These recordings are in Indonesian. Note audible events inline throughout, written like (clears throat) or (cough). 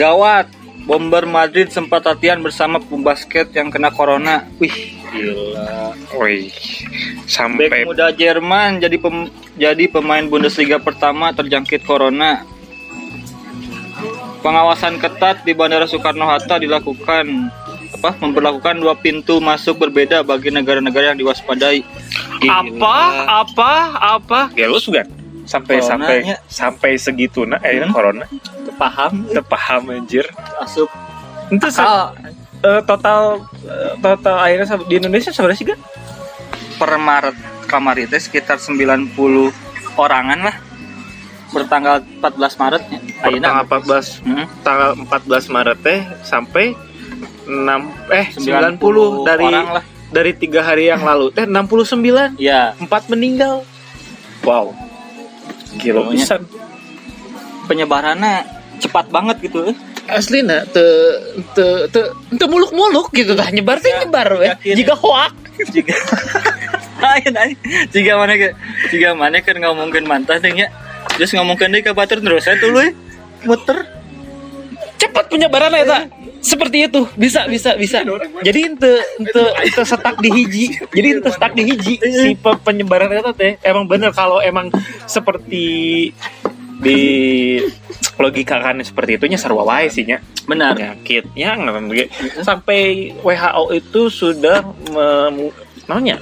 Gawat, bomber Madrid sempat latihan bersama pembasket yang kena corona. Wih, gila. Wih, Bek sampai muda Jerman jadi pem- jadi pemain Bundesliga pertama terjangkit corona. Pengawasan ketat di Bandara Soekarno Hatta dilakukan apa memperlakukan dua pintu masuk berbeda bagi negara-negara yang diwaspadai. Gila. apa apa apa gelus kan sampai sampai Coronanya. sampai segitu nah eh Hmm. corona paham Teu paham anjir. Asup. Itu eh, total eh, total akhirnya sa- di Indonesia sebenarnya sih kan per Maret kemarin teh sekitar 90 orangan lah. Bertanggal 14 Maret ya. tanggal 14 Hmm, tanggal 14 Maret teh sampai 6 eh 90, 90 dari orang lah. dari tiga hari yang lalu. Teh 69 ya empat meninggal. Wow. Gila pisan. penyebarannya cepat banget gitu. Asli nak. Te te te te muluk muluk gitu dah nyebar teh Ya, nyebar we. yakin. jika hoak. Jika lain (laughs) aja jika mana ke jika mana kan ngomongin mantan deh ya. Terus ngomongin deh ke batur terus. Saya tuh lu muter. Cepat penyebaran eta seperti itu. Bisa bisa bisa. Jadi ente ente ente setak di hiji. Jadi ente setak di hiji. Si pe- penyebaran eta teh. Emang bener kalau emang seperti di logika kan seperti itunya sarwa wae sih nya. Benar. Penyakitnya nggak sampai WHO itu sudah mem- namanya?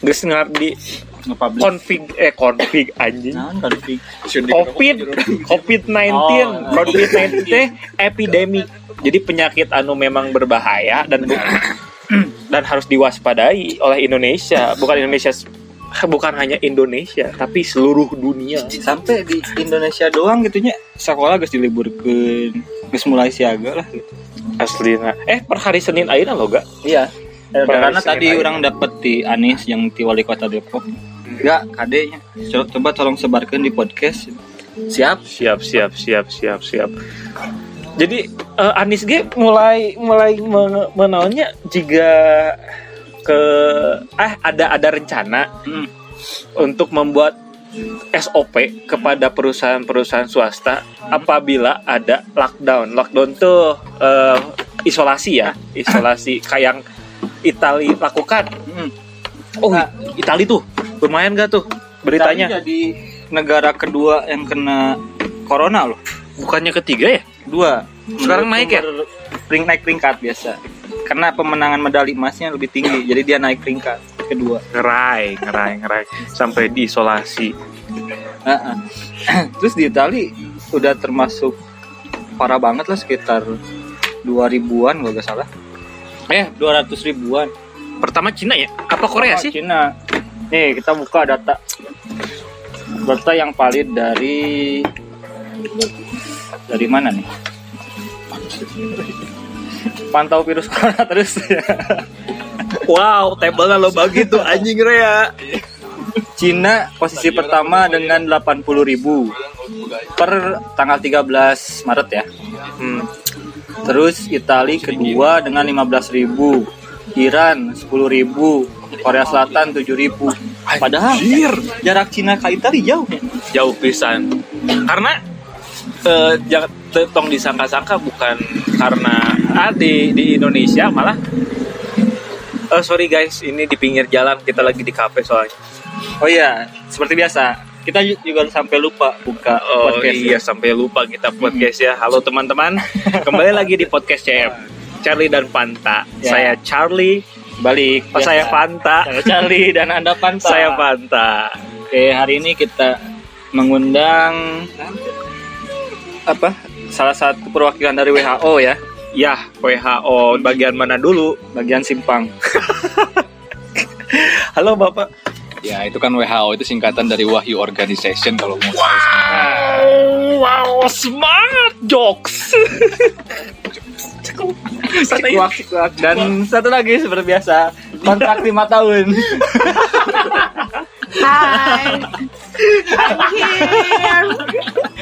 Geus ngardi nge-publish. konfig eh konfig anjing. Naon konfig COVID COVID-19 Oh. COVID-19 teh epidemi. Jadi penyakit anu memang berbahaya dan bu- (clears throat) dan harus diwaspadai oleh Indonesia. Bukan Indonesia bukan hanya Indonesia tapi seluruh dunia. Sampai di Indonesia doang gitunya sekolah guys diliburkan guys mulai siaga lah gitu. Aslinya. Eh per hari Senin akhirnya lo gak iya. Per karena tadi Senin orang dapat di Anies yang di wali kota Depok. Enggak kadenya coba, coba tolong sebarkan di podcast. Siap. Siap siap siap siap siap. Jadi eh, Anis G mulai mulai men- menaonnya jika ke eh ada ada rencana Hmm. untuk membuat SOP kepada perusahaan-perusahaan swasta apabila ada lockdown. Lockdown tuh eh, isolasi ya, isolasi (laughs) kayak yang Itali lakukan. Hmm. Oh, Nah. Itali tuh lumayan gak tuh beritanya? Jadi negara kedua yang kena corona loh Bukannya ketiga ya? dua Sekarang naik ya? Ring naik peringkat biasa karena pemenangan medali emasnya lebih tinggi jadi dia naik peringkat kedua Ngerai, ngerai, ngerai sampai diisolasi. Heeh. (clears throat) terus di Itali udah termasuk parah banget lah sekitar 2000-an kalau gak salah eh 200 ribuan Pertama Cina ya? Apa Korea Oh, sih? Cina nih kita buka data data yang valid dari dari mana nih pantau virus corona terus Wow, tabelnya lo bagi tuh anjing Rea. Cina posisi pertama dengan 80.000 per tanggal 13 Maret ya. Hmm. Terus Itali kedua dengan 15.000, Iran 10.000, Korea Selatan 7.000. Padahal jarak Cina ke Itali jauh. Jauh pisan. Karena eh, jangan tong disangka-sangka bukan karena ah, di di Indonesia malah Eh sorry guys, ini di pinggir jalan kita lagi di kafe soalnya. Oh iya, seperti biasa. Kita ju- juga sampai lupa buka Oh podcast. iya sampai lupa kita podcast ya. Halo teman-teman, kembali (laughs) lagi di podcast CM. Charlie dan Panta. Ya. Saya Charlie, Balik. oh, saya Panta. Saya Charlie dan Anda Panta. Saya Panta. Oke, hari ini kita mengundang apa? Salah satu perwakilan dari WHO ya, Ya, WHO bagian mana dulu? bagian simpang. (laughs) Halo Bapak. Ya itu kan WHO itu singkatan dari Wahyu Organization kalau mau tahu. Wow, wow, semangat jokes. Dan satu lagi seperti biasa, kontrak lima tahun. (laughs) Hai. I'm here.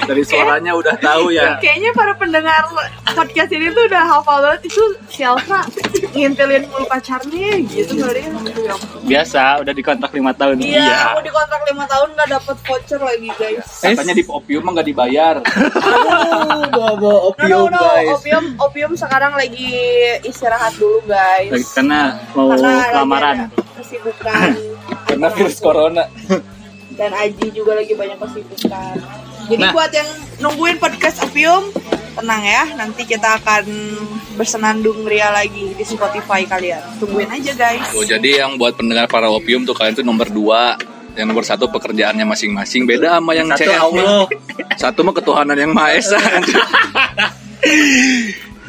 Dari suaranya udah tahu ya. Kayaknya para pendengar podcast ini tuh udah hafal banget itu si Elsa. ngintilin mulu pacarnya gitu kali ya. Biasa, udah dikontrak lima tahun. Iya, aku di kontrak lima tahun nggak dapet voucher lagi guys. Katanya di opium nggak dibayar. (laughs) Aduh, bawa No, opium no, no, guys. opium, opium sekarang lagi istirahat dulu guys. Lagi- Karena mau Karena lamaran. Kesibukan. Karena virus corona. Dan Aji juga lagi banyak kesibukan. Jadi Nah. buat yang nungguin podcast opium, tenang ya. Nanti kita akan bersenandung ria lagi di Spotify kalian. Tungguin aja guys. Tuh, jadi yang buat pendengar para opium tuh kalian tuh nomor dua. Yang nomor satu pekerjaannya masing-masing beda sama yang Satu CF. Allah. Satu mah ketuhanan yang maha esa. (laughs)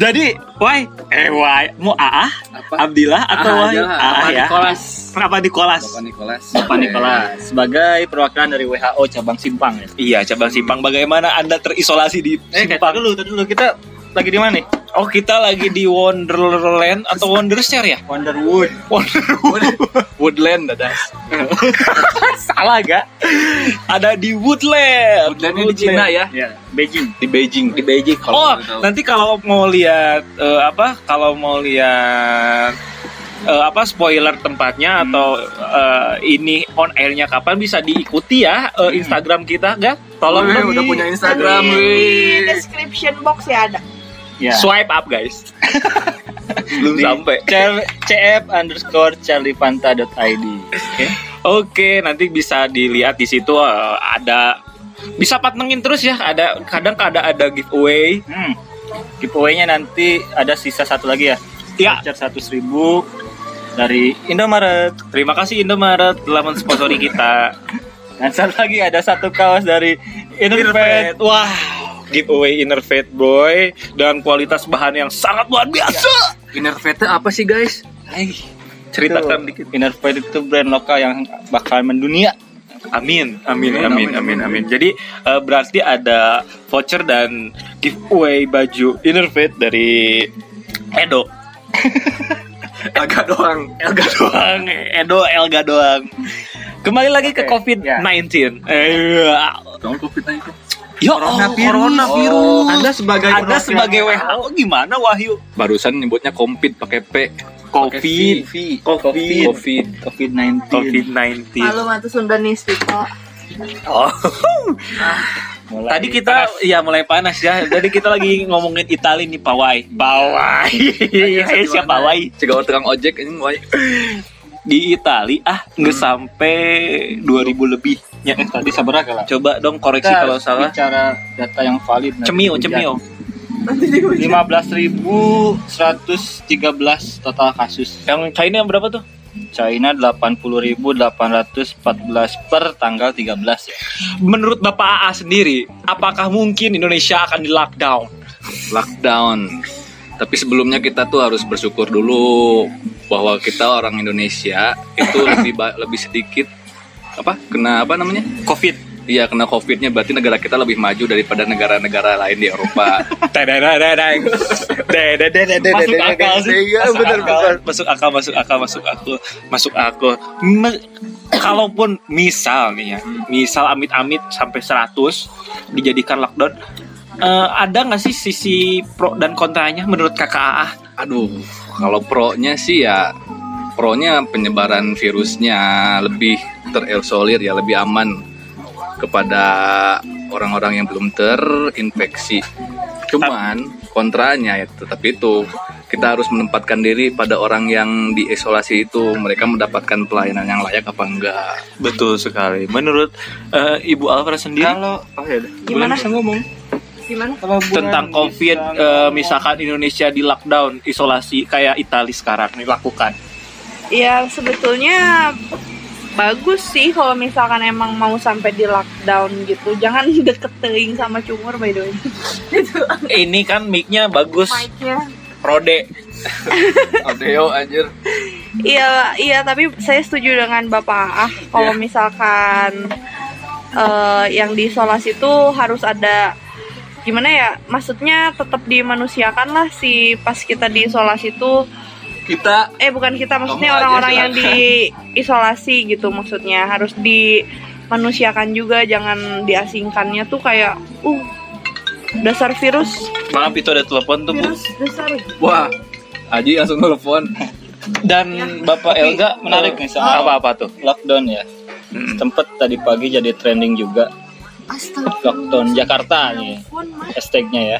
Jadi, why? Eh, why? Mau Aah? Apa? Abdillah atau why? Apa ya. Nikolas? Kenapa Nikolas? Bapak Nikolas. Bapak Nikolas sebagai perwakilan dari WHO cabang Simpang ya. Iya, cabang Simpang. Bagaimana Anda terisolasi di Eh, Simpang? dulu, tadi dulu kita lagi di mana nih? Oh, kita lagi di Wonderland atau Wondershare ya? Wonderwood. Wonderwood. Woodland ada. (laughs) Salah gak? Ada di Woodland. Woodlandnya di Cina ya. Ya, Beijing. Di Beijing. Di Beijing. Kalau oh, nanti kalau mau lihat eh, apa? Kalau mau lihat eh, apa spoiler tempatnya atau eh, ini on airnya kapan bisa diikuti ya eh, Instagram kita, gak? Tolong Wih, dong udah punya Instagram, di description box ya ada. Ya. swipe up guys. (laughs) Belum Di sampai. CF, underscore charliepanta.id. Oke. Oke, nanti bisa dilihat di situ eh, ada bisa patengin terus ya. Ada kadang ada ada giveaway. Hmm. Giveaway-nya nanti ada sisa satu lagi ya. Ya, Voucher seratus ribu dari Indomaret. terima kasih Indomaret telah mensponsori kita. Dan satu lagi ada satu kaos dari Innerfat. Wah, giveaway Innerfate boy dan kualitas bahan yang sangat luar biasa. Inner Vete apa sih guys? Hai, ceritakan dikit. Innerfat itu brand lokal yang bakal mendunia. Amin, amin, amin, amin, amin. Jadi eh, berarti ada voucher dan giveaway baju Innerfate dari Edo. (laughs) Agak doang. Elga doang, Edo Elga doang. Kembali lagi ke Oke, COVID-19. Eh, Dong covid itu. Ya Coronavirus. coronavirus. Oh, Anda sebagai Anda sebagai WHO. Gimana Wahyu? Barusan nyebutnya kompit pakai P. COVID, V. COVID, Covid. COVID-19. COVID-19. Malu matu Sundanis Tito. Oh. (laughs) Mulai Tadi kita ya mulai panas ya. Tadi kita lagi ngomongin Itali nih Pawai. Pawai. (laughs) Hai siapa Pawai? Cegah orang tukang ojek ini wai. Di Itali ah nggak sampai 2000 lebih. Ya, Eh, tadi sabar aja lah. coba dong koreksi Kita kalau salah. bicara data yang valid. Cemio, cemio. 15.113 total kasus. Yang China yang berapa tuh? China 80.814 per tanggal 13 ya. Menurut Bapak AA sendiri, apakah mungkin Indonesia akan di lockdown? Lockdown. Tapi sebelumnya kita tuh harus bersyukur dulu bahwa kita orang Indonesia itu lebih lebih sedikit apa kena apa namanya covid Iya kena covidnya berarti negara kita lebih maju daripada negara-negara lain di Eropa. masuk akal sih. Iya benar benar. Masuk akal masuk akal masuk akal masuk. Kalaupun misal nih ya, misal amit-amit sampai 100 dijadikan lockdown, uh, ada nggak sih sisi pro dan kontranya menurut kakak AA? Aduh, kalau pro-nya sih ya pro-nya penyebaran virusnya lebih terisolir ya, lebih aman kepada orang-orang yang belum terinfeksi. Cuman kontranya ya tetap itu kita harus menempatkan diri pada orang yang diisolasi itu mereka mendapatkan pelayanan yang layak apa enggak Betul sekali. Menurut eh, Ibu Alfred sendiri Kalau oh ya. Gimana? bisa ngomong. Gimana? Tentang COVID, eh, ngomong. misalkan Indonesia di lockdown, isolasi kayak Italia sekarang dilakukan. Ya sebetulnya bagus sih kalau misalkan emang mau sampai di lockdown gitu. Jangan (laughs) deket teing sama cumur by the way. (laughs) Itu Ini kan mic-nya bagus, mic-nya. Rode. (laughs) Adeo anjir Iya, iya tapi saya setuju dengan Bapak Ah kalau misalkan eh, yang diisolasi itu harus ada gimana ya? Maksudnya tetap dimanusiakan lah si pas kita diisolasi itu kita eh bukan kita maksudnya orang-orang yang diisolasi gitu maksudnya harus dimanusiakan juga jangan diasingkannya tuh kayak uh dasar virus Maaf itu ada telepon tuh, Bu. virus dasar wah Aji langsung nelfon. Dan Bapak Elga menarik nih soal apa-apa tuh? lockdown ya. Hmm. Sempet tadi pagi jadi trending juga lockdown Jakarta nih hashtagnya ya.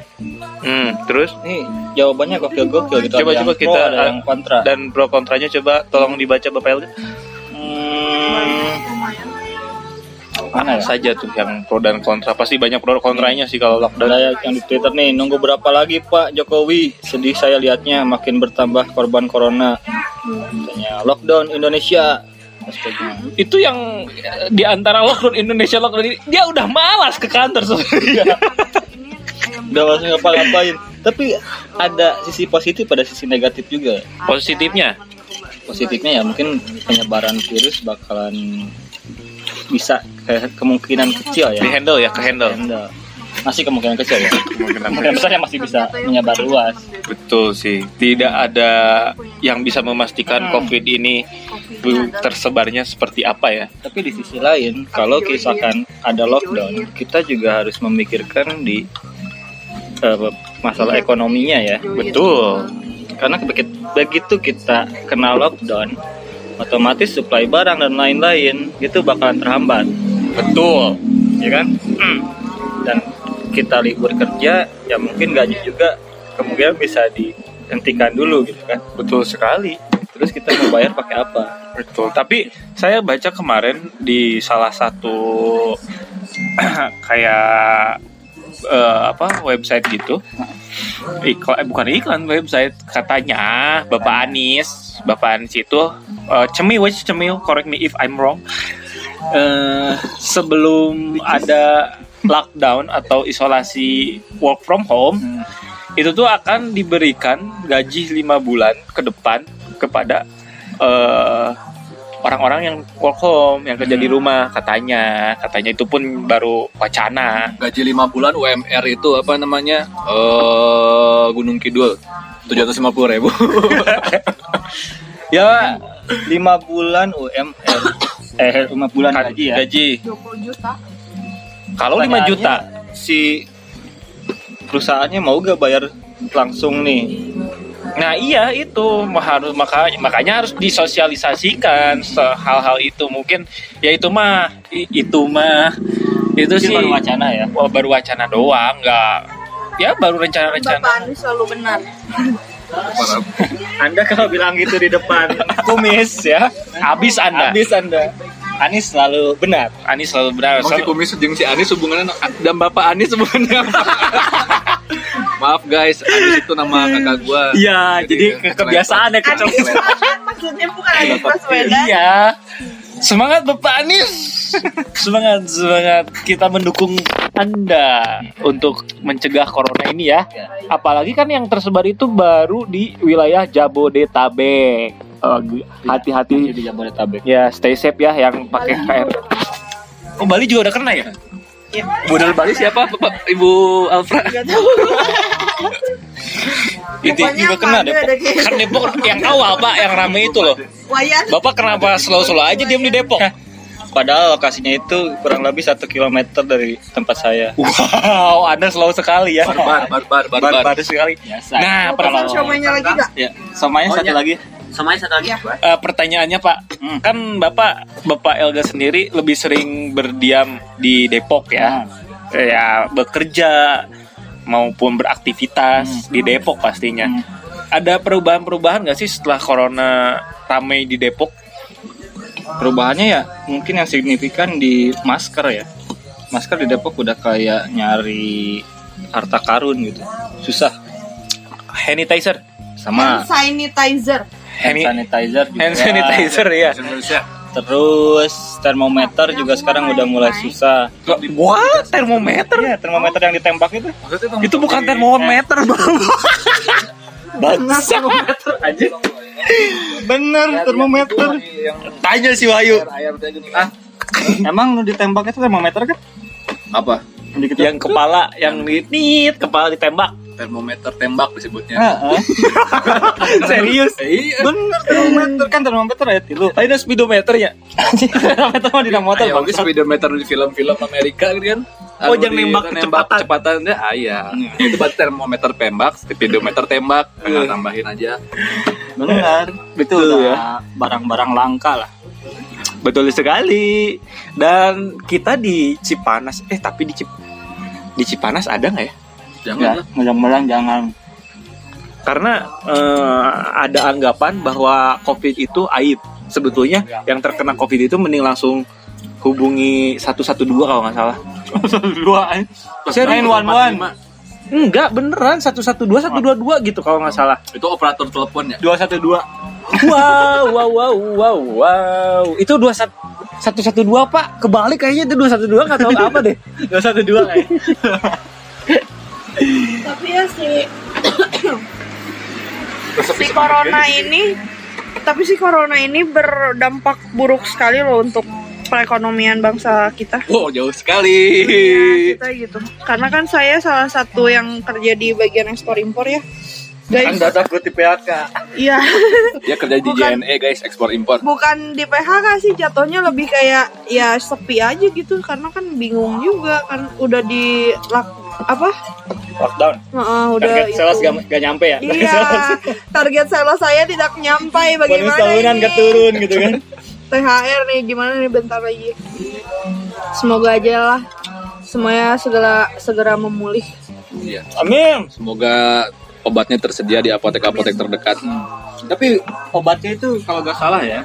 Hmm, terus Nih jawabannya gokil-gokil gitu. Coba- coba pro, kita- ada yang kontra. dan pro kontranya coba tolong dibaca Bapak Elga. Hmm, mana ya? saja tuh yang pro dan kontra pasti banyak pro kontranya sih kalau lockdown. Ada yang di Twitter nih, nunggu berapa lagi Pak Jokowi? Sedih saya lihatnya makin bertambah korban corona. Katanya lockdown Indonesia. Itu yang eh, di antara lockdown Indonesia lockdown ini dia udah malas ke kantor sebenarnya. (laughs) Udah langsung ngapa-ngapain. Tapi ada sisi positif, ada sisi negatif juga. Positifnya Positifnya ya mungkin penyebaran virus bakalan bisa ke kemungkinan kecil ya. di handle ya ke handle. Handle. Masih kemungkinan kecil ya. Kemungkinan Kemungkinan besar ya masih bisa menyebar luas. Betul sih. Tidak ada yang bisa memastikan Hmm. COVID ini tersebarnya seperti apa ya. Tapi di sisi lain, kalau misalkan ada lockdown, kita juga harus memikirkan di eh, masalah ekonominya ya. Betul. Karena begitu, begitu kita kena lockdown, otomatis supply barang dan lain-lain itu bakalan terhambat, Betul. ya kan? Dan kita libur kerja, ya mungkin gaji juga kemungkinan bisa dihentikan dulu gitu kan. Betul sekali. Terus kita mau bayar pakai apa? Betul. Tapi saya baca kemarin di salah satu (clears throat) kayak eh, apa website gitu. Iklan eh, bukan iklan website katanya Bapak Anies, Bapak Anies itu eh, cemil wes cemil correct me if I'm wrong. Eh, sebelum ada lockdown atau isolasi work from home Hmm. itu tuh akan diberikan gaji lima bulan ke depan kepada eh, orang-orang yang work home yang kerja di rumah katanya katanya itu pun baru wacana Gaji 5 bulan UMR itu apa namanya? Eh Gunung Kidul. 750 ribu. (laughs) Ya, lima bulan UMR. Eh, lima bulan gaji ya. gaji 20 juta. Kalau 5 Pertanyaannya, juta si perusahaannya mau gak bayar langsung nih? Nah iya itu. Harus maka makanya harus disosialisasikan hal-hal itu. Mungkin ya itu mah itu mah. Itu Mungkin sih baru wacana ya? Wah, baru wacana doang nggak. Ya baru rencana-rencana. Bapak Anies selalu benar. (laughs) anda kalau bilang gitu di depan kumis ya. Habis anda. Habis anda Anies selalu benar. Anies selalu benar. Emang si Kumis jeung si Anis hubungannya dan Bapak Anis hubungannya apa? (laughs) Maaf guys, Anis itu nama kakak gua. iya jadi ke- kebiasaan ya Baswedan maksudnya bukan Anies Baswedan. iya. Semangat Bapak Anies semangat semangat. Kita mendukung anda untuk mencegah corona ini ya. Apalagi kan yang tersebar itu baru di wilayah Jabodetabek hati-hati. Di Jabodetabek. Ya stay safe ya yang pakai KR oh Bali juga udah kena ya? Iya. Modal Bali siapa? Bapak Ibu Alfra. (laughs) Tahu. itu juga kena kayak kan Depok yang awal pak yang rame itu loh. Bapak kenapa slow-slow aja diam di Depok? Padahal lokasinya itu kurang lebih satu kilometer dari tempat saya. Wow anda slow sekali ya. Barbar, barbar, barbar. Barbar sekali. Biasa. Nah pesan siomaynya lagi gak? ya somanya satu lagi Iya. eh, pertanyaannya Pak, Hmm. kan Bapak Bapak Elga sendiri lebih sering berdiam di Depok ya, Eh, ya bekerja maupun beraktivitas di Depok pastinya. Hmm. Ada perubahan-perubahan nggak sih setelah corona ramai di Depok? perubahannya ya mungkin yang signifikan di masker ya masker di Depok udah kayak nyari harta karun gitu susah Hand sanitizer, sama Hand sanitizer. Hand, sanitizer juga. Hand sanitizer ya. Terus termometer juga sekarang udah mulai susah. Wah, termometer? ya termometer yang ditembak itu. Itu bukan termometer, Bang. (laughs) bangsa termometer aja bener termometer. Tanya si Wahyu. ah. Emang lu ditembak itu termometer kan? Apa? Yang kepala, yang nit, kepala ditembak. Termometer tembak disebutnya. Ah. (laughs) Serius? Iya. bener termometer kan termometer ya tilu Tadi ada speedometer ya? termometer mah di motor Ayo, bagus speedometer di film-film Amerika kan. Oh, anu jangan di- nembak kecepatan. kecepatannya ah iya itu buat termometer tembak speedometer tembak tinggal (laughs) tambahin aja Benar. Betul ya. barang-barang langka lah. Betul sekali. Dan kita di Cipanas, eh tapi di Cip di Cipanas ada nggak ya? Jangan Ya, mudah-mudahan jangan. Karena eh, ada anggapan bahwa COVID itu aib. Sebetulnya yang terkena COVID itu mending langsung hubungi 112 kalau nggak salah. Dua. Serius? 911. Enggak, beneran 112 122 gitu kalau nggak salah. itu operator teleponnya 212. Wow, wow, wow, wow, wow. Itu 21 112 Pak. Kebalik kayaknya itu 212 nggak tahu apa deh. (laughs) 212 kayak. (laughs) tapi ya si si corona ini tapi si corona ini berdampak buruk sekali loh untuk perekonomian bangsa kita wow jauh sekali Iya, kita gitu. Karena kan saya salah satu yang kerja di bagian ekspor impor ya. Guys, Anda takut di PHK. iya. (laughs) dia kerja di Bukan. JNE guys ekspor impor Bukan di PHK sih jatuhnya lebih kayak ya sepi aja gitu karena kan bingung juga kan udah di apa? Lockdown. Heeh, udah Target itu. sales gak, gak nyampe ya? Iya, (laughs) target sales saya tidak nyampai Bonus bagaimana tahunan ini? gak turun gitu kan. (laughs) THR nih gimana nih bentar lagi. Semoga aja lah semuanya segera segera memulih. iya Amin. semoga obatnya tersedia di apotek-apotek terdekat Tapi obatnya itu kalau gak salah ya,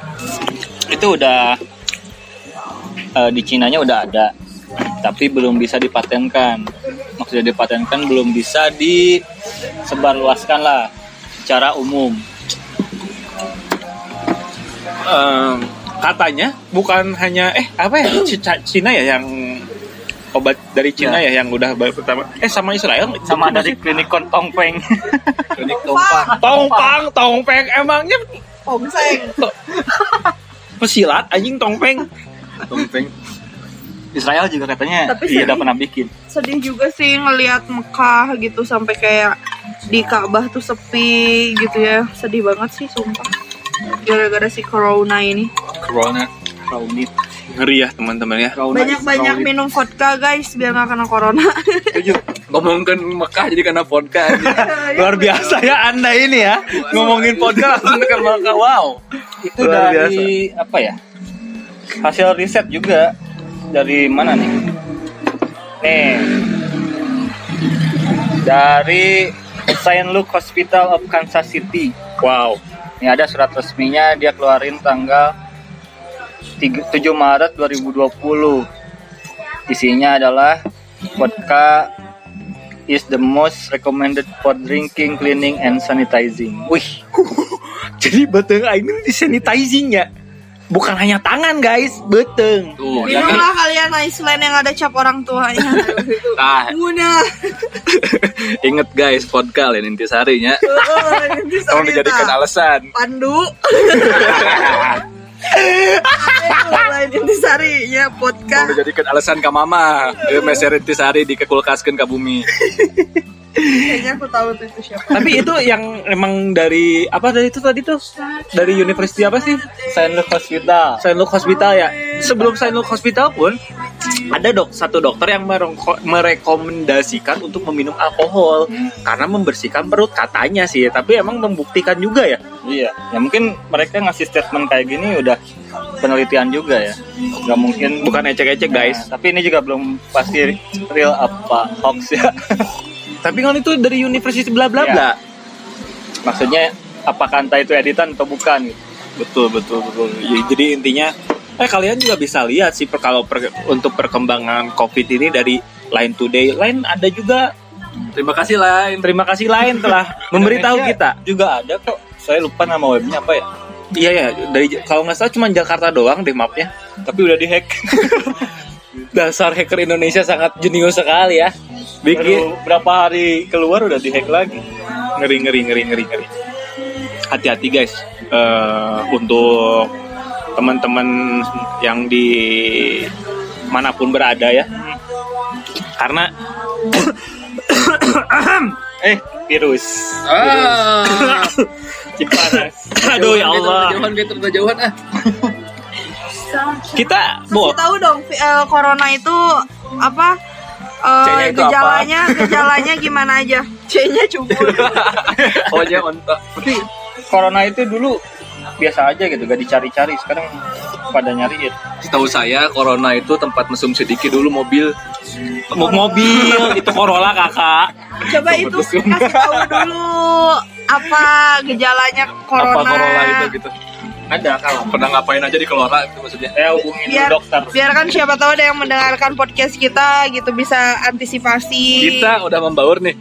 itu udah eh, di Cinanya udah ada, tapi belum bisa dipatenkan. Maksudnya dipatenkan belum bisa disebarluaskan lah secara umum. Em, katanya bukan hanya eh apa ya C- C- Cina ya yang obat dari Cina ya, yang udah baru pertama eh sama Israel Sama dari klinik Tongpeng. klinik (laughs) tumpah Tongpang Tongpeng emangnya Omseng. pesilat anjing Tongpeng tumpeng Israel juga katanya Tapi iya sedih. udah pernah bikin. sedih juga sih ngelihat Mekah gitu sampai kayak di Ka'bah tuh sepi gitu ya. Sedih banget sih sumpah. Gara-gara si corona ini. Corona. Raunit. ngeri ya teman-teman ya. Banyak-banyak minum vodka guys biar nggak kena corona. (laughs) Ngomongkan Mekah jadi karena vodka (laughs) luar biasa ya anda ini ya. Ngomongin podcast langsung ke Mekah. Wow. Itu Luar dari apa ya? Hasil riset juga dari mana nih? Nih. Dari St. Luke Hospital of Kansas City. wow Ini ada surat resminya dia keluarin tanggal 3 7 Maret 2020. Isinya adalah vodka is the most recommended for drinking, cleaning, and sanitizing. Wih, (laughs) jadi beteng aing ini disanitizing ya bukan hanya tangan guys. Beteng. Tuh ya kan minumlah kalian Iceland yang ada cap orang tuanya ah. Muna (laughs) inget guys vodka lain intisarinya kamu (laughs) dijadikan alasan. Pandu. (laughs) Lain intisari ya vodka. Kamu dijadikan alasan ke mama. Dia meser intisari di kekulkaskan ke bumi kayaknya aku tahu tuh itu siapa tapi itu yang emang dari apa dari itu tadi tuh dari university apa sih St. Luke Hospital. Saint Luke Hospital ya sebelum Saint Luke Hospital pun ada dok satu dokter yang merekomendasikan untuk meminum alkohol karena membersihkan perut katanya sih tapi emang membuktikan juga ya Iya, ya mungkin mereka ngasih statement kayak gini udah penelitian juga ya. Nggak mungkin bukan ecek-ecek guys Nah, tapi ini juga belum pasti real apa hoax ya. (laughs) tapi kan itu dari university bla bla bla. Maksudnya apakah entah itu editan atau bukan? Betul betul betul. Ya, jadi intinya eh kalian juga bisa lihat sih per- kalau per- untuk perkembangan covid ini dari Line Today. Line ada juga. Terima kasih lain terima kasih Line telah (laughs) memberitahu kita. juga ada kok. Saya lupa nama webnya apa ya. iya ya dari kalau nggak salah cuma Jakarta doang deh mapnya Tapi udah dihack. (laughs) dasar hacker Indonesia sangat jenius sekali ya bikin. Baru berapa hari keluar udah dihack lagi. ngeri ngeri ngeri ngeri ngeri. Hati-hati guys. Eh, untuk teman-teman yang di mana pun berada ya. Karena (coughs) Eh, virus. ah. Cipanas. aduh ya Allah. jauhan Peter jauhan ah. Kita bo tahu dong eh, corona itu apa C-nya itu apa? gejalanya, gejalanya gimana aja? C-nya cukur. (laughs) Pokoknya ontak. Tapi corona itu dulu biasa aja gitu, gak dicari-cari. Sekarang pada nyariin. Setahu saya corona itu tempat mesum sedikit dulu mobil. Mo- mobil itu Corolla kakak Coba itu kasih tahu dulu apa gejalanya corona. Apa corona itu gitu. Ada kalau Pernah ngapain aja di Kelora itu maksudnya. saya hubungin Biar, dokter. biar kan siapa tahu ada yang mendengarkan podcast kita gitu bisa antisipasi. Kita udah membaur nih.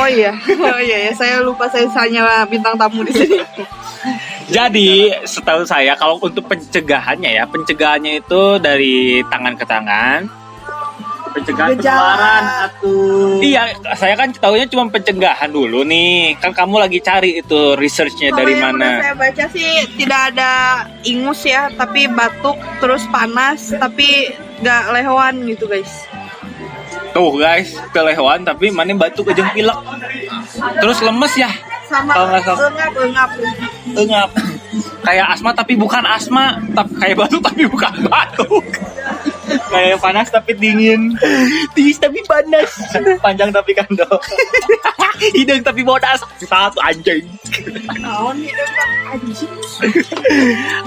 Oh iya, oh iya ya. Saya lupa saya hanya bintang tamu di sini. Jadi setahu saya kalau untuk pencegahannya ya pencegahannya itu dari tangan ke tangan. Pencegahan penularan satu. Iya, saya kan tahunya cuma pencegahan dulu nih. Kan kamu lagi cari itu researchnya Kalau dari yang udah mana? saya baca sih tidak ada ingus ya, tapi batuk terus panas, tapi nggak lehoan gitu guys. Tuh guys, kelehuan tapi mana batuk aja pilek. Terus lemes ya, Sama Kalau nggak salah. engap engap. engap. Kayak asma tapi bukan asma, tapi kayak batuk tapi bukan batuk. Kayak panas tapi dingin. Tis tapi panas. Panjang tapi kando. (laughs) Hidung tapi bodas. Satu anjing.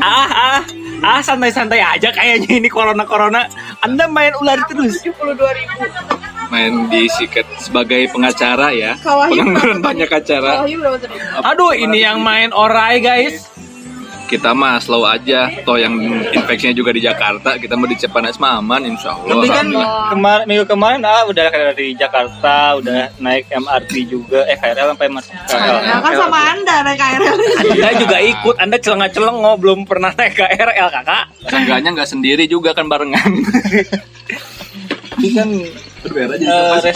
Ah ah ah santai-santai aja kayaknya ini corona corona. Anda main ular terus. 72 ribu. Main di siket sebagai pengacara ya. Pengangguran banyak acara. Aduh ini yang main orai guys. Kita mah slow aja. Toh yang infeksinya juga di Jakarta. Kita mau di Cipanas mah aman insya Allah. Tapi kan kemarin minggu kemarin ah udah dari Jakarta, udah naik MRT juga, eh KRL sampai MRT. Nah, kan sama anda naik KRL. Anda juga ikut. Anda celengah celengok belum pernah naik ke RL kakak. Seenggaknya nggak sendiri juga kan barengan. Itu kan eh,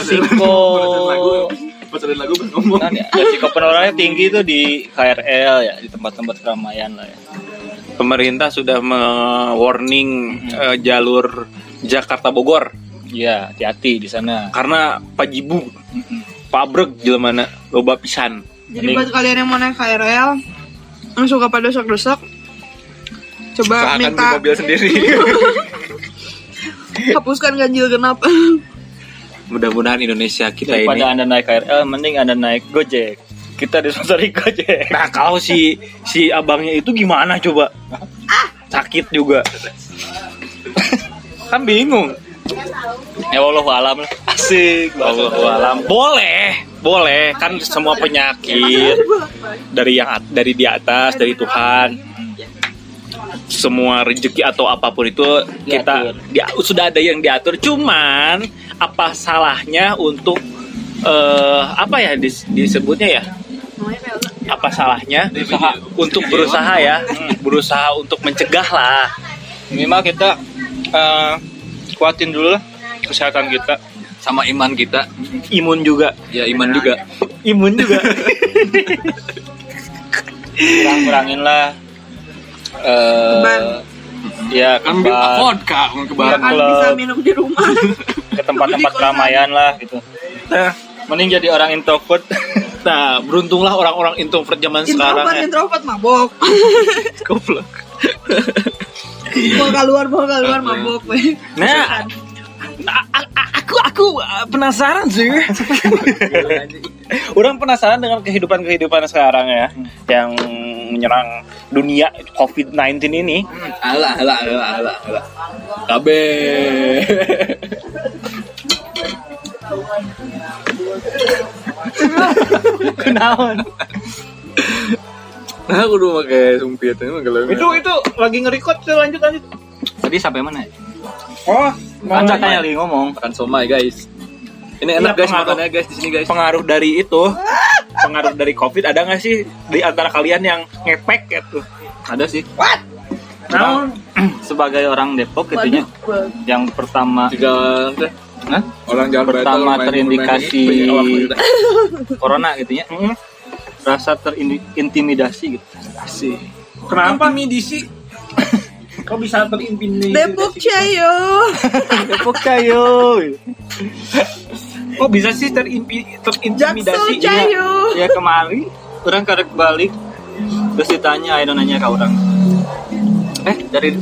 (laughs) Pasarin lagu ngomong. Nah, ya, resiko penularannya tinggi tuh di KRL ya, di tempat-tempat keramaian lah ya. Pemerintah sudah me-warning eh, jalur Jakarta Bogor Iya, hati-hati di sana. karena pajibu pabrek jelmana loba pisan. Jadi buat kalian yang mau naik KRL, yang suka pada desak-desak, coba Usahakan di minta mobil sendiri. (laughs) hapuskan ganjil genap. (laughs) Mudah-mudahan Indonesia kita ini. Daripada Anda naik KRL, mending Anda naik Gojek. Kita disponsori Gojek. Nah kalau si si abangnya itu gimana coba? Sakit juga. kan bingung. Ya Allah alam lah. Asik. Allah alam. Boleh, boleh. Kan semua penyakit dari yang dari di atas dari Tuhan. Semua rezeki atau apa pun itu kita dia, sudah ada yang diatur. Cuman apa salahnya untuk eh, apa ya dis- disebutnya ya? Apa salahnya Berusaha. untuk berusaha ya, berusaha untuk mencegah lah. Minimal kita eh, kuatin dulu lah kesehatan kita. Sama iman kita. Imun juga, Ya iman juga. imun juga. Kurang-kurangin lah. eh, Ban. Ya Ambil vodka ke bar. Kan bisa minum di rumah. (laughs) ke tempat-tempat keramaian lah gitu. Nah, Mending jadi orang introvert. (laughs) Nah, beruntunglah orang-orang introvert zaman sekarang introvert ya. introvert mabok. (laughs) Goblok. Mau keluar mau keluar mabok. Nah, aku aku uh, penasaran sih. (laughs) Orang penasaran dengan kehidupan-kehidupan sekarang ya yang menyerang dunia COVID-19 ini. Alah, alah, alah, alah, alah. Kabe. (laughs) Kenaon? Nah, (laughs) aku udah pakai sumpit ini kalau Itu itu lagi nge-record tuh lanjut lanjut. Tadi sampai mana? ya? Oh, Kan katanya lagi ngomong. makan somai guys. Ini enak guys pengaruh. makannya guys di sini guys. pengaruh dari itu, pengaruh dari COVID ada nggak sih di antara kalian yang ngepek gitu? Ada sih. Nah, (clears throat) Sebagai orang Depok gitunya yang pertama teh. Hah? Orang jalan Pertama terindikasi (laughs) gitu. corona gitunya. mm, Rasa terintimidasi gitu. Asik. kenapa medisi? Kok bisa terintimidasi? Depok Cayo. (laughs) Depok cayo. Kok bisa sih terimpi, terintimidasi? Jaksel Cayo. Ya kemari orang karek balik terus ditanya ayo nanya ke orang. Eh dari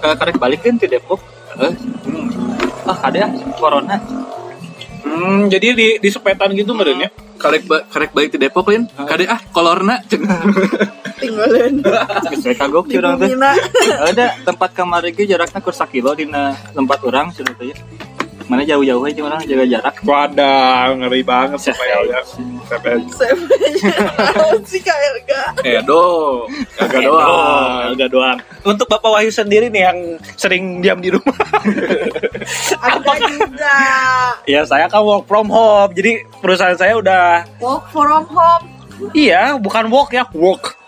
karek balik kan ke Depok. Eh, ah ada ya corona. Hmm, jadi di di sepetan gitu meren ya. karek ba karek baik di Depok lin kade ah kolorna (laughs) (laughs) tinggalin Saya kagok sih orang. Bumina (laughs) Ada tempat kamar ge jaraknya kur sakilo di tempat orang sudah teh. Mana jauh-jauh aja orang jaga jarak. Wadah, ngeri banget supaya ya. sih kayak enggak edo kagak doang Agak doang. Untuk Bapak Wahyu sendiri nih yang sering diam di rumah. ada juga ya saya kan work from home. Jadi perusahaan saya udah work from home iya, bukan work ya, work.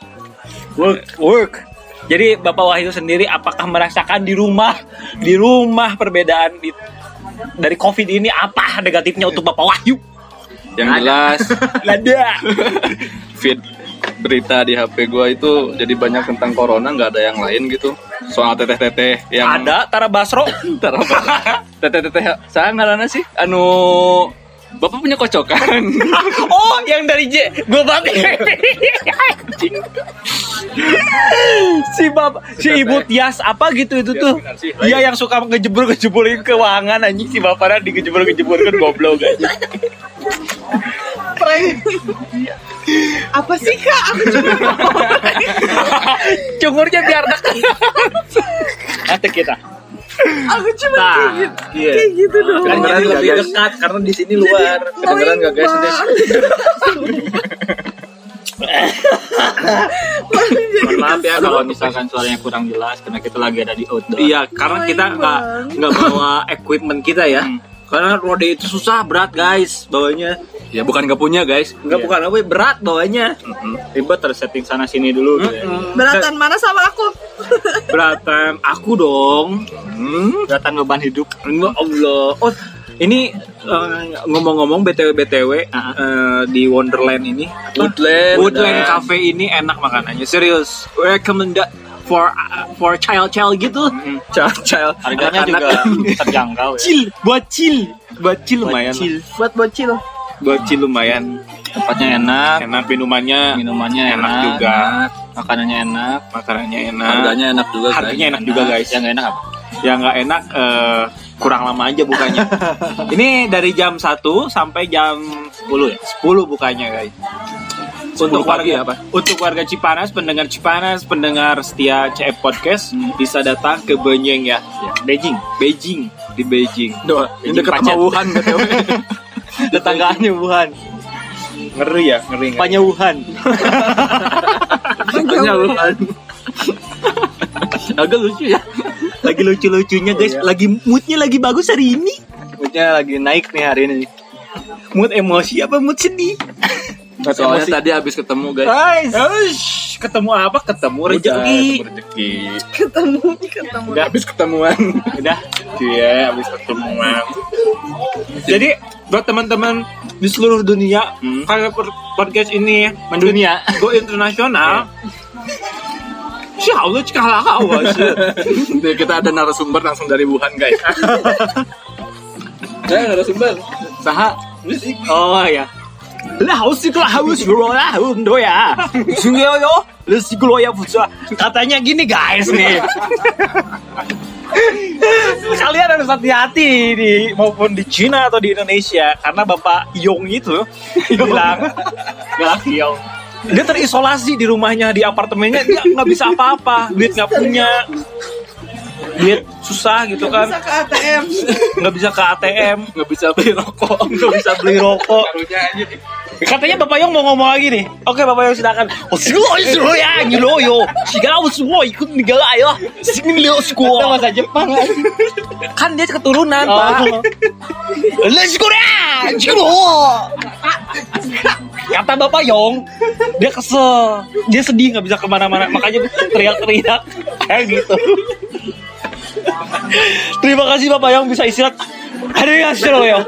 Work, work. Jadi Bapak Wahyu sendiri apakah merasakan di rumah di rumah perbedaan di, dari Covid ini apa negatifnya untuk Bapak Wahyu? yang jelas (laughs) Ada. feed berita di HP gua itu jadi banyak tentang corona nggak ada yang lain gitu soal teteh-teteh yang Ada Tara Basro. (laughs) (laughs) teteh-teteh saya ngaranna sih anu bapak punya kocokan (laughs) oh, yang dari J. Gue banget. Anjing. si bapak, si ibu Tias apa gitu itu tuh. benar sih. Iya yang suka ngejebur ngejebulin keuangan anjing si bapaknya digejebur ngejebulin goblok anjing. prank apa sih kak aku cuma Cungurnya biar dekat. Nanti kita. Aku cuma Nah, kayak gitu iya. kayak gitu dong Kan Kedengeran jadi nggak, lebih guys? dekat karena di sini luar. kedengeran nggak guys ini (laughs) Mohon maaf ya kalau misalkan suaranya kurang jelas karena kita lagi ada di outdoor. Iya, karena kita nggak nggak bawa equipment kita ya. Hmm. Karena roda itu susah berat guys bawanya. Ya bukan nggak punya guys Nggak bukan apa berat bawanya. Ribet tersetting sana sini dulu. gitu ya. beratan mana sama aku Beratan aku dong. hmm. Kelihatan beban hidup. Ya Allah. Oh, ini eh, ngomong-ngomong BTW BTW Ah. eh, di Wonderland ini Woodland Woodland dan- Cafe ini enak makanannya. Serius. Recommended for uh, for child child gitu. Child child. Harganya juga Anak-anak. (laughs) terjangkau ya. Chill, buat chill. Buat chill lumayan. Chill. buat bocil Chill lumayan. Tempatnya enak, Enak minumannya, minumannya enak, enak, juga. makanannya enak. Makanannya enak. harganya enak juga guys. Harganya enak juga guys. Yang enak apa? Yang nggak enak eh, kurang lama aja bukanya. (laughs) Ini dari jam 1 sampai jam 10 ya? 10 bukanya guys. 10 Untuk warga apa? Untuk warga Cipanas, pendengar Cipanas, pendengar setia CF Podcast bisa datang ke Benyeng ya. Beijing. Beijing di Beijing. Doa, ini dekat sama Wuhan. (laughs) (laughs) Tetanggaannya Wuhan. Ngeri ya, ngeri. ngeri. Apanya Wuhan? Katanya Wuhan. Agak lucu ya. Lagi lucu-lucunya guys. Lagi moodnya lagi bagus hari ini. Moodnya lagi naik nih hari ini. Mood emosi apa mood sedih? Soalnya tadi habis ketemu guys. Guys, ketemu apa? Ketemu rezeki. Ketemu rezeki. ketemu ketemu Udah Habis ketemuan. udah iya habis ketemuan jadi buat teman-teman di seluruh dunia Hmm. kalau podcast ini Mendunia. go internasional Insya Allah cikalah awas kita ada narasumber langsung dari Wuhan guys. Saya narasumber. Saha Oh ya lah haus sih lah haus bro lah undo ya sungguh yo lu sih ya pusa katanya gini guys nih. Kalian harus hati-hati di maupun di Cina atau di Indonesia karena bapak Yong itu bilang Galak Yong. dia terisolasi di rumahnya di apartemennya dia nggak bisa apa-apa duit nggak punya. Duit susah gitu kan. bisa ke ATM nggak bisa ke ATM Nggak bisa beli rokok. nggak bisa beli rokok katanya bapak Yong mau ngomong lagi nih. Oke bapak Yong silakan. Oh slow slow ya you know yo. Siapa mau semua ikut negara ya. Sini Itu sekolah bahasa Jepang kan? kan dia keturunan Oh. pak let's go ya kata bapak Yong dia kesel. Dia sedih nggak bisa ke mana-mana. Makanya teriak-teriak. Kayak gitu. Terima kasih bapak Yong bisa istirahat. Ada yang seru ya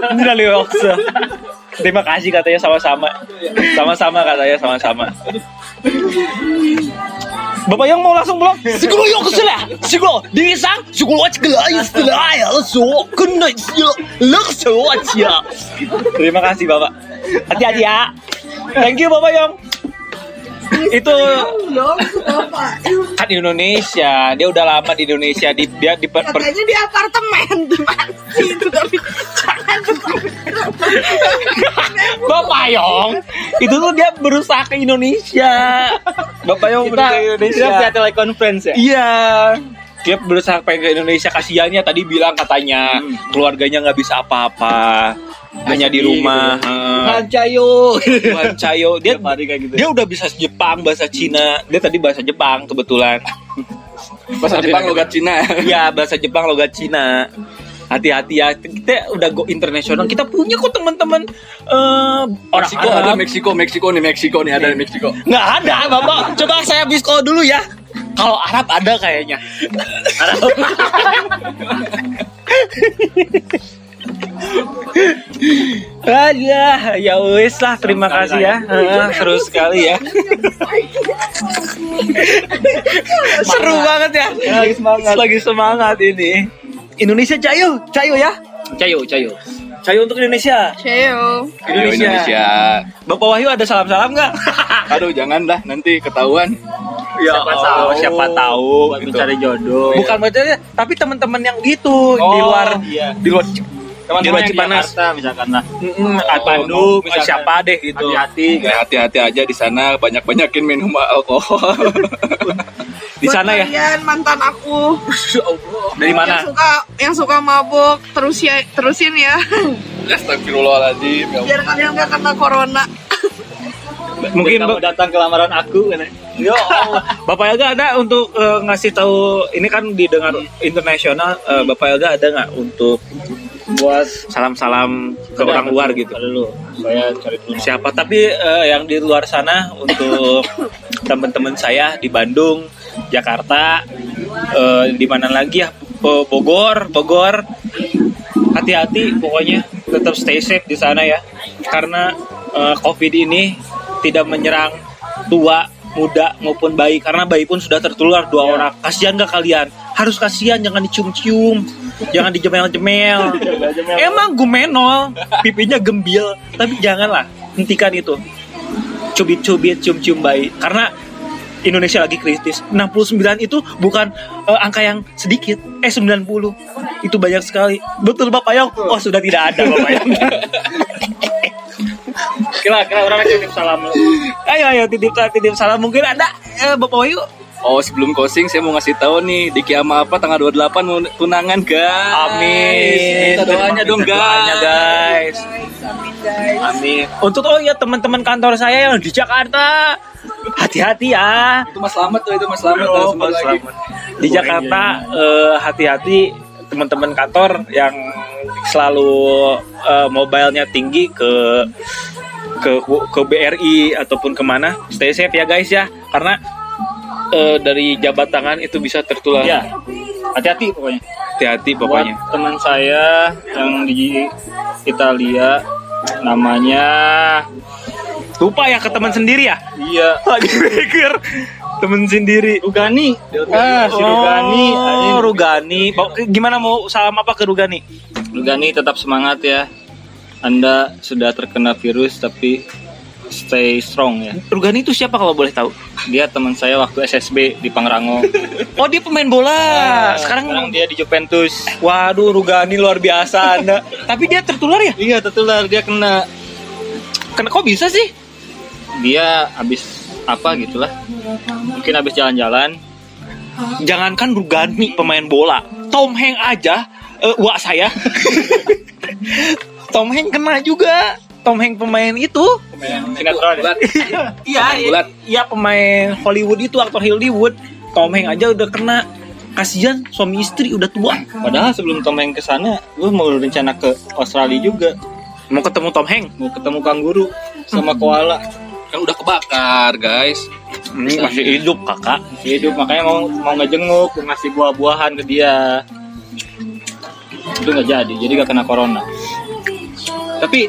terima kasih katanya sama-sama sama-sama katanya sama-sama Bapak yang mau langsung pulang? Siguro yung kesela. Siguro di isang siguro at kala istilah ya so kena sila langsung aja. Terima kasih Bapak. Hati-hati ya. Thank you Bapak Yong. Itu dong bapak kan Indonesia, dia udah lama di Indonesia di dia di per, per- katanya di apartemen di mana sih itu tapi jangan Bapak Yong itu tuh dia berusaha ke Indonesia. Bapak Yong kita berusaha ke Indonesia. kita via teleconference ya Iya. Dia berusaha pengen ke Indonesia kasihannya tadi bilang katanya Hmm. keluarganya nggak bisa apa-apa hanya di sedih rumah. gitu Heeh. Hancayo Tuhan Cayo. Dia kayak gitu. dia udah bisa Jepang bahasa Cina. Dia tadi bahasa Jepang kebetulan. Bahasa Jepang logat Cina. Iya bahasa Jepang logat Cina. Hati-hati ya. Kita udah go internasional. Kita punya kok teman-teman eh, orang Meksiko ada Meksiko, Meksiko nih Meksiko nih ada di Meksiko. nggak ada bapak. Coba saya bisko dulu ya kalau Arab ada kayaknya Arab Alah, ya wes lah, terima kasih ya. Heeh, seru sekali ya. seru banget ya. lagi semangat Lagi semangat ini. Indonesia cayo, cayo ya. Cayo Cayo Cayo untuk Indonesia. Ceo. Ayo Indonesia. Bapak Wahyu ada salam-salam nggak? Aduh jangan dah nanti ketahuan. Ya Siapa Allah, tahu. siapa tahu gitu. mencari jodoh Bukan maksudnya, tapi teman-teman yang gitu di Oh, luar iya. di luar teman-teman di luar yang di Cipanas. Jakarta misalkan lah Oh, Bandung, misalkan. siapa deh gitu. hati-hati Ya, hati-hati aja di sana banyak-banyakin minum (laughs) alkohol. Di sana ya. Kalian mantan aku Dari yang mana? suka yang suka mabuk terus ya terusin ya Astagfirullahaladzim. Ya biar kalian nggak kena corona. Mungkin kamu datang ke lamaran aku kan. Ya Allah. (laughs) Bapak Elga ada untuk eh, ngasih tahu ini kan didengar internasional eh, Bapak Elga ada nggak untuk buat salam-salam ke orang luar gitu? dulu. Saya cari dulu. Siapa? Tapi eh, yang di luar sana untuk (laughs) teman-teman saya di Bandung Jakarta eh, di mana lagi ya? Bo- Bogor Bogor hati-hati pokoknya tetap stay safe di sana ya. Karena eh, COVID ini tidak menyerang tua muda maupun bayi karena bayi pun sudah tertular dua orang. Kasihan gak kalian? Harus kasihan jangan dicium-cium jangan dijemel-jemel. Emang gumenol pipinya gembil tapi janganlah hentikan itu. Cubit-cubit cium-cium bayi. Karena Indonesia lagi kritis. 69 itu bukan eh, angka yang sedikit. Eh 90 itu banyak sekali. Betul Bapak Yong? Oh sudah tidak ada Bapak Yong (laughs) kira kira orang titip salam ayo ayo titip titip salam mungkin ada eh, Bapak Wahyu Oh sebelum closing saya mau ngasih tahu nih di kiamat apa tanggal 28 mau tunangan guys. Amin. Minta doanya dong Doanya, guys. guys. Amin guys. Amin. Untuk oh ya teman-teman kantor saya yang di Jakarta, hati-hati ya. Itu Mas Slamet tuh itu Mas Slamet tuh Oh, Mas. Slamet. Di Jakarta eh, hati-hati teman-teman kantor yang selalu eh, mobilenya tinggi ke ke ke BRI ataupun ke mana stay safe ya guys ya. Karena eh, dari jabat tangan itu bisa tertular. Ya hati-hati pokoknya. Hati-hati buat pokoknya. teman saya yang di Italia namanya lupa ya ke teman sendiri ya? Iya. Lagi mikir temen sendiri. Rugani. Ah si Rugani. Oh. Rugani. Gimana mau salam apa ke Rugani? Rugani tetap semangat ya Anda sudah terkena virus tapi stay strong ya. Rugani itu siapa kalau boleh tahu? Dia teman saya waktu SSB di Pangrango. (laughs) Oh dia pemain bola. Sekarang, sekarang dia di Juventus. Waduh Rugani luar biasa anda. (laughs) Tapi dia tertular ya? Iya tertular. Dia kena Kena kok bisa sih? Dia habis apa gitulah. Mungkin habis jalan-jalan. Jangankan Rugani pemain bola. Tom Hanks aja eh, wak saya (laughs) Tom Hanks kena juga Tom Hanks pemain itu sinetron ya? (laughs) Iya, Bulat. iya pemain Hollywood itu aktor Hollywood. Tom Hanks aja udah kena. Kasihan suami istri udah tua. padahal sebelum Tom Hanks ke sana gue mau rencana ke Australia juga Mau ketemu Tom Hanks. mau ketemu kanguru sama koala Kan udah kebakar guys. Hmm, masih hidup kakak. Masih hidup makanya mau mau ngejenguk ngasih buah-buahan ke dia itu nggak jadi jadi gak kena corona tapi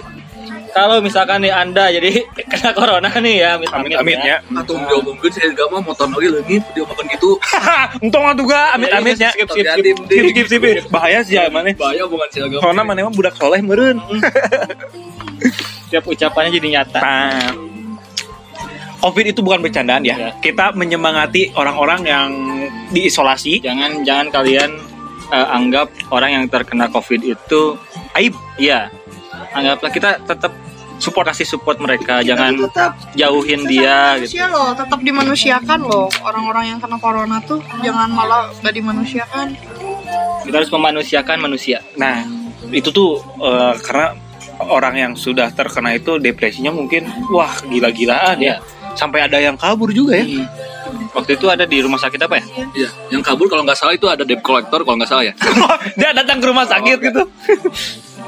kalau misalkan nih anda jadi (laughs) kena corona nih ya amit Amit amit ya. Atau dia mungkin saya gak mau motor lagi lagi dia makan gitu. (laughs) Untung atuh ga amit amit ya. skip skip skip Skip skip. Bahaya sih ya mana. Bahaya bukan sih agak. Corona mana emang budak soleh meureun. (laughs) setiap ucapannya jadi nyata Covid itu bukan bercandaan ya. Ya. Kita menyemangati orang-orang yang diisolasi. jangan jangan kalian eh, anggap orang yang terkena covid itu Aib. iya anggaplah kita tetap support kasih support mereka Kita jangan tetap jauhin dia gitu manusia loh tetap dimanusiakan loh orang-orang yang kena corona tuh jangan malah gak dimanusiakan kita harus memanusiakan manusia Nah, itu tuh eh, karena orang yang sudah terkena itu depresinya mungkin wah gila-gilaan ya. Sampai ada yang kabur juga ya. waktu itu ada di rumah sakit apa ya Iya, yang kabur kalau nggak salah itu ada debt collector kalau nggak salah ya. (laughs) Dia datang ke rumah sakit gitu.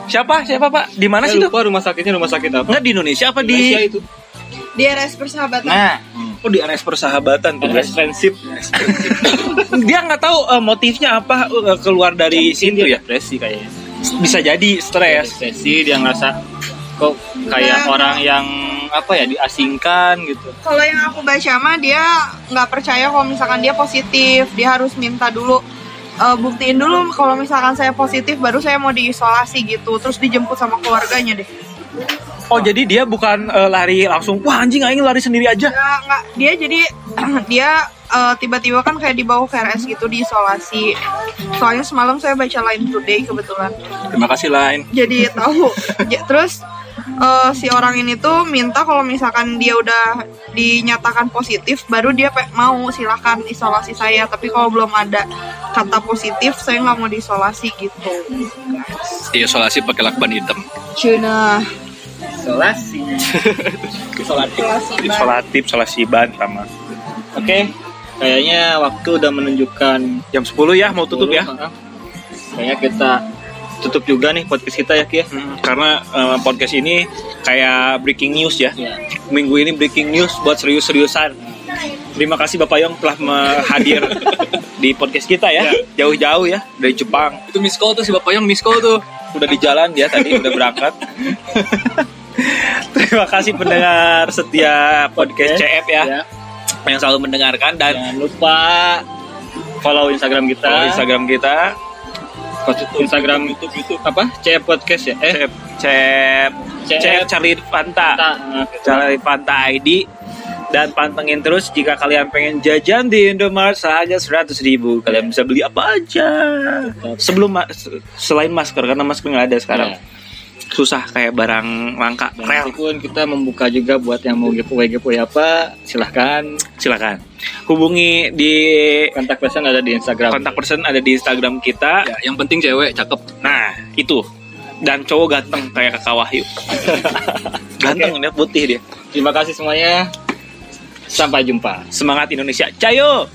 Siapa? Siapa, Pak? Di mana sih tuh? lupa rumah sakitnya rumah sakit apa Enggak di Indonesia apa di Indonesia itu di RS persahabatan Nah, oh di RS persahabatan tuh. Rest friendship (laughs) Dia nggak tahu eh, motifnya apa eh, keluar dari situ ya. depresi kayaknya Bisa jadi stres. depresi dia ngerasa kok kayak Nah. orang yang apa ya diasingkan gitu kalau yang aku baca mah dia nggak percaya kalau misalkan dia positif dia harus minta dulu eh, buktiin dulu kalau misalkan saya positif baru saya mau diisolasi gitu. Terus dijemput sama keluarganya deh. Oh, jadi dia bukan eh, lari langsung, wah anjing aing lari sendiri aja. ya nggak dia jadi (clears throat) dia eh, tiba-tiba kan kayak dibawa ke RS gitu diisolasi. Soalnya semalam saya baca Line Today kebetulan. Terima kasih lain. jadi tahu. (laughs) Terus eh, si orang ini tuh minta kalau misalkan dia udah dinyatakan positif baru dia mau silahkan isolasi saya tapi kalau belum ada kata positif saya nggak mau diisolasi gitu Isolasi pakai lakban hitam. Cina isolasi (laughs) isolatif Isolatif, isolasi ban sama. oke kayaknya waktu udah menunjukkan Jam 10 ya mau tutup ya. Heeh. kayaknya kita tutup juga nih podcast kita ya Ki ya Hmm, Karena eh, podcast ini kayak breaking news ya. Iya. Minggu ini breaking news buat serius-seriusan. Terima kasih Bapak Yong telah hadir (laughs) di podcast kita ya. Jauh-jauh ya dari Jepang. Itu miss call tuh si Bapak yang miss call tuh. Udah di jalan dia tadi udah berangkat. (laughs) Terima kasih pendengar setia podcast Oke. CF ya, Ya. yang selalu mendengarkan dan jangan lupa follow Instagram kita follow Instagram kita Instagram YouTube YouTube apa? CF podcast ya? Eh? CF CF CF CF Charlie Fanta. Nah, gitu. Charlie Fanta ID dan pantengin terus. Jika kalian pengen jajan di Indomaret seharga 100 ribu. Kalian bisa beli apa aja. Sebelum ma- selain masker karena masker nggak ada sekarang. Ya. Susah kayak barang langka. Dan rel pun kita membuka juga buat yang mau giveaway giveaway apa silahkan. Silakan hubungi di kontak person ada di Instagram. Kontak person ada di Instagram kita. Ya, yang penting cewek cakep. nah itu. Dan cowok ganteng kayak kakak Wahyu. (laughs) Ganteng dia putih dia. Terima kasih semuanya. Sampai jumpa. Semangat Indonesia. Cayo